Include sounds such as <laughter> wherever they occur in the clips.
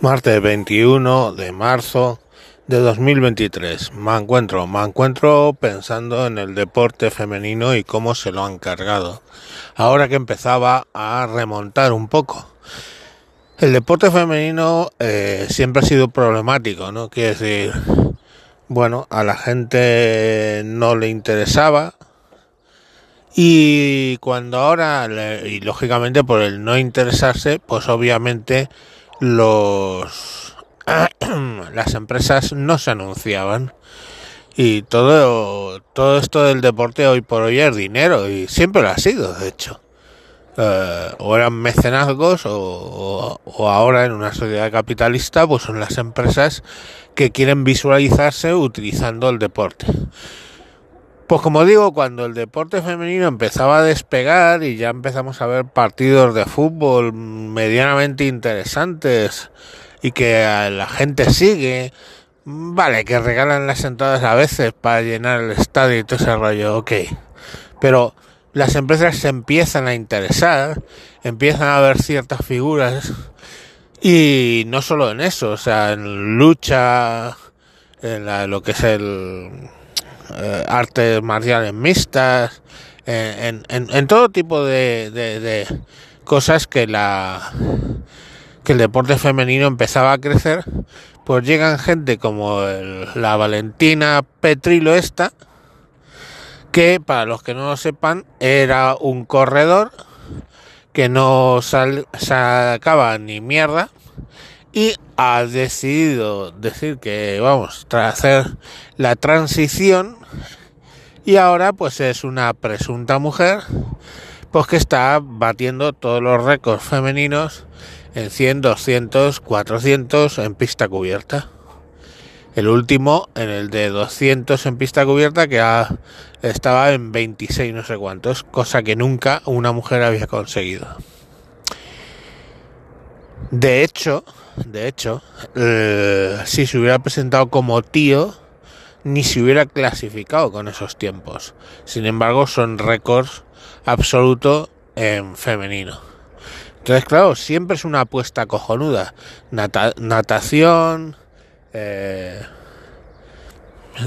Martes 21 de marzo de 2023. Me encuentro, me encuentro pensando en el deporte femenino y cómo se lo han cargado. Ahora que empezaba a remontar un poco. El deporte femenino eh, siempre ha sido problemático, ¿no? Quiere decir, bueno, a la gente no le interesaba, y cuando ahora, y lógicamente por el no interesarse, pues obviamente los <clears throat> las empresas no se anunciaban. Y todo todo esto del deporte hoy por hoy es dinero y siempre lo ha sido de hecho. Eh, o eran mecenazgos o, o, ahora en una sociedad capitalista pues son las empresas que quieren visualizarse utilizando el deporte pues como digo, cuando el deporte femenino empezaba a despegar y ya empezamos a ver partidos de fútbol medianamente interesantes y que la gente sigue, vale, que regalan las entradas a veces para llenar el estadio y todo ese rollo, ok. Pero las empresas se empiezan a interesar, empiezan a ver ciertas figuras y no solo en eso, o sea, en lucha, en lo que es el eh, artes marciales mixtas, en, en, todo tipo de, de, cosas que la que el deporte femenino empezaba a crecer, pues llegan gente como la Valentina Petrilo esta, que para los que no lo sepan era un corredor que no sacaba ni mierda y ha decidido decir que vamos a hacer la transición y ahora pues es una presunta mujer pues que está batiendo todos los récords femeninos en 100, 200, 400 en pista cubierta. El último en el de 200 en pista cubierta que estaba en 26 no sé cuántos, cosa que nunca una mujer había conseguido. De hecho, de hecho, eh, si se hubiera presentado como tío, ni se hubiera clasificado con esos tiempos. Sin embargo, son récords absolutos en femenino. Entonces, claro, siempre es una apuesta cojonuda. natación. Eh,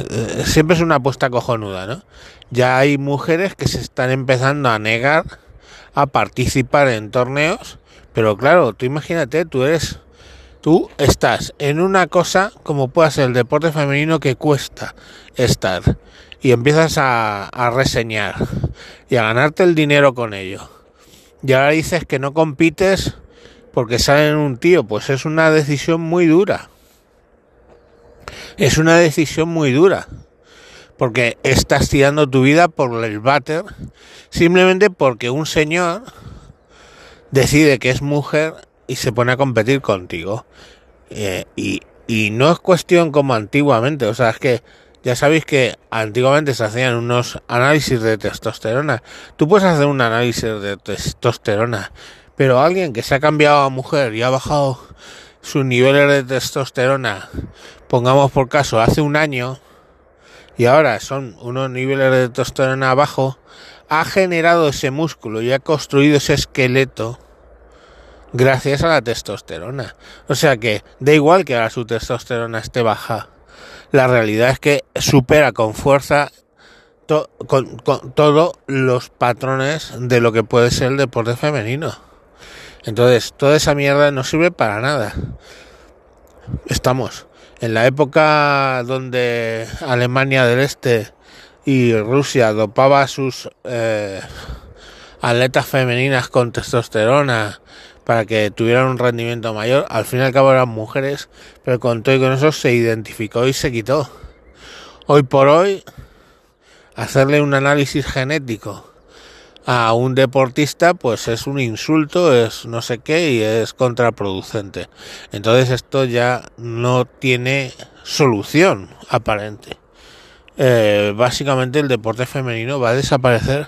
eh, siempre es una apuesta cojonuda, ¿no? Ya hay mujeres que se están empezando a negar a participar en torneos, pero claro, tú imagínate, tú eres tú estás en una cosa como puede ser el deporte femenino que cuesta estar y empiezas a, reseñar y a ganarte el dinero con ello. Y ahora dices que no compites porque sale en un tío, pues es una decisión muy dura. Es una decisión muy dura. Porque estás tirando tu vida por el váter simplemente porque un señor decide que es mujer y se pone a competir contigo. Eh, y, y no es cuestión como antiguamente, o sea, es que ya sabéis que antiguamente se hacían unos análisis de testosterona. Tú puedes hacer un análisis de testosterona, pero alguien que se ha cambiado a mujer y ha bajado sus niveles de testosterona, pongamos por caso, hace un año, y ahora son unos niveles de testosterona bajo, ha generado ese músculo y ha construido ese esqueleto gracias a la testosterona. O sea que da igual que ahora su testosterona esté baja. La realidad es que supera con fuerza con, todos los patrones de lo que puede ser el deporte femenino. Entonces, toda esa mierda no sirve para nada. Estamos en la época donde Alemania del Este y Rusia dopaba a sus eh, atletas femeninas con testosterona para que tuvieran un rendimiento mayor. Al fin y al cabo eran mujeres, pero con todo y con eso se identificó y se quitó. Hoy por hoy, hacerle un análisis genético a un deportista, pues es un insulto, es no sé qué y es contraproducente. Entonces esto ya no tiene solución aparente. Eh, básicamente el deporte femenino va a desaparecer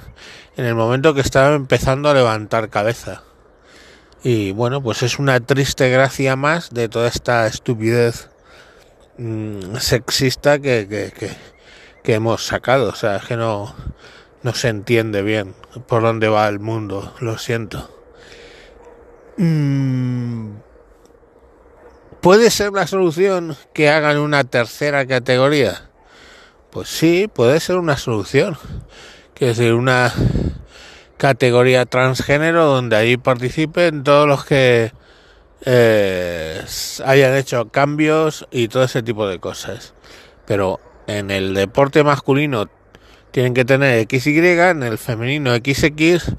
en el momento que está empezando a levantar cabeza. Y bueno, pues es una triste gracia más de toda esta estupidez mm, sexista que, que, que, hemos sacado. O sea, es que no, no se entiende bien por dónde va el mundo, lo siento. Mm, ¿Puede ser la solución que hagan una tercera categoría? Pues sí, puede ser una solución. Quiero decir, una categoría transgénero donde ahí participen todos los que eh, hayan hecho cambios y todo ese tipo de cosas. Pero en el deporte masculino tienen que tener XY, en el femenino XX,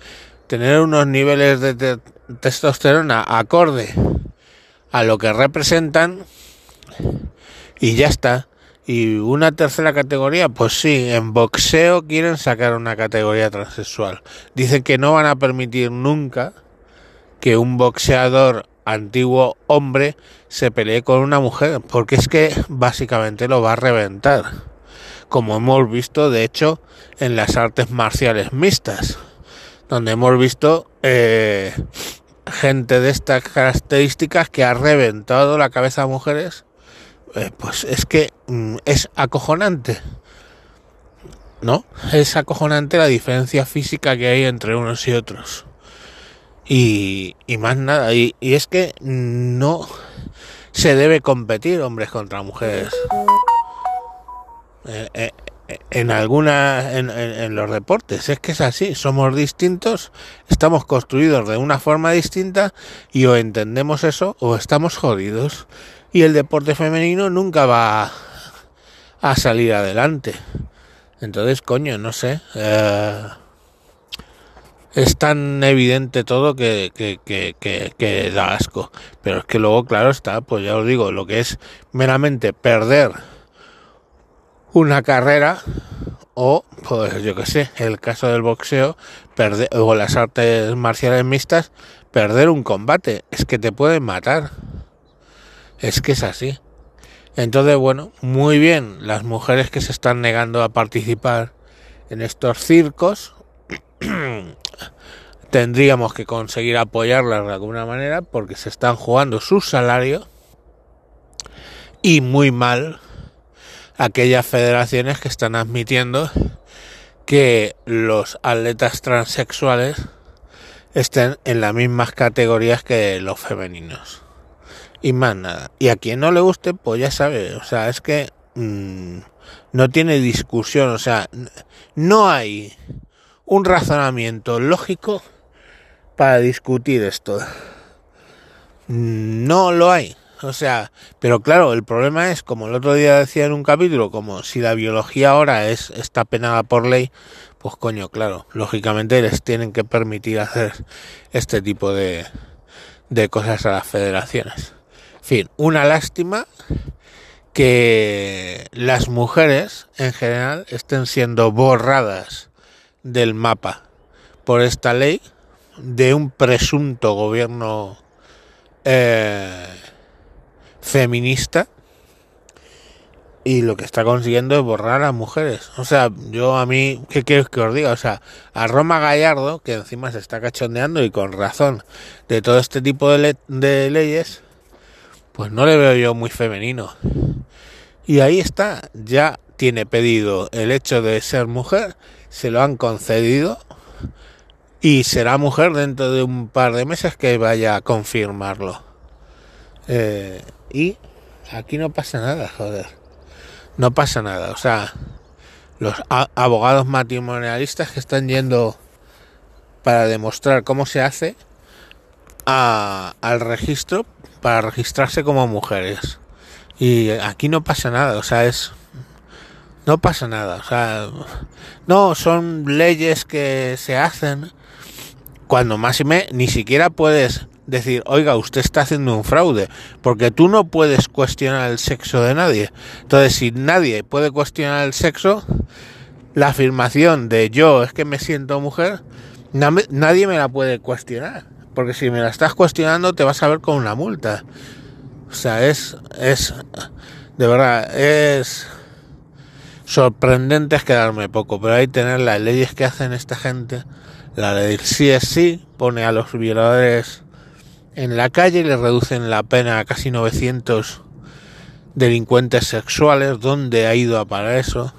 tener unos niveles de testosterona acorde a lo que representan y ya está. Y una tercera categoría, pues sí, en boxeo quieren sacar una categoría transexual. Dicen que no van a permitir nunca que un boxeador antiguo hombre se pelee con una mujer, porque es que básicamente lo va a reventar. Como hemos visto, de hecho, en las artes marciales mixtas, donde hemos visto eh, gente de estas características que ha reventado la cabeza a mujeres, eh, pues es que mm, es acojonante. ¿No? Es acojonante la diferencia física que hay entre unos y otros. Y, y más nada. Y, es que no se debe competir hombres contra mujeres. Eh, eh, en alguna en, en, los deportes es que es así somos distintos estamos construidos de una forma distinta y o entendemos eso o estamos jodidos y el deporte femenino nunca va a salir adelante entonces coño no sé eh, es tan evidente todo que, que, que, que, da asco pero es que luego claro está pues ya os digo lo que es meramente perder una carrera o, pues yo que sé, el caso del boxeo perder, o las artes marciales mixtas, perder un combate. Es que te pueden matar. Es que es así. Entonces, bueno, muy bien las mujeres que se están negando a participar en estos circos. <clears throat> Tendríamos que conseguir apoyarlas de alguna manera porque se están jugando su salario y muy mal aquellas federaciones que están admitiendo que los atletas transexuales estén en las mismas categorías que los femeninos. Y más nada. Y a quien no le guste, pues ya sabe, o sea, es que mmm, no tiene discusión, o sea, no hay un razonamiento lógico para discutir esto. No lo hay. O sea, pero claro, el problema es, como el otro día decía en un capítulo, como si la biología ahora es está penada por ley, pues coño, claro, lógicamente les tienen que permitir hacer este tipo de, de cosas a las federaciones. Fin, una lástima que las mujeres en general estén siendo borradas del mapa por esta ley de un presunto gobierno eh, feminista y lo que está consiguiendo es borrar a mujeres. O sea, yo a mí, ¿qué quiero que os diga? O sea, a Roma Gallardo, que encima se está cachondeando y con razón de todo este tipo de leyes, pues no le veo yo muy femenino. Y ahí está, ya tiene pedido el hecho de ser mujer, se lo han concedido y será mujer dentro de un par de meses que vaya a confirmarlo. Eh, y aquí no pasa nada, joder. No pasa nada. O sea, los abogados matrimonialistas que están yendo para demostrar cómo se hace a, al registro para registrarse como mujeres. Y aquí no pasa nada, o sea, es... No pasa nada, o sea... No, son leyes que se hacen cuando más y me ni siquiera puedes decir, oiga, usted está haciendo un fraude, porque tú no puedes cuestionar el sexo de nadie. Entonces, si nadie puede cuestionar el sexo, la afirmación de yo es que me siento mujer, nadie me la puede cuestionar, porque si me la estás cuestionando te vas a ver con una multa. O sea, es, es, de verdad, es sorprendente es quedarme poco, pero hay que tener las leyes que hacen esta gente. La ley sí es sí, pone a los violadores en la calle le reducen la pena a casi 900 delincuentes sexuales. ¿Dónde ha ido a parar eso?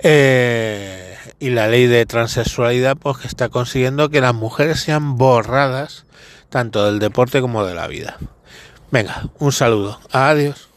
Eh, y la ley de transexualidad pues que está consiguiendo que las mujeres sean borradas tanto del deporte como de la vida. Venga, un saludo. Adiós.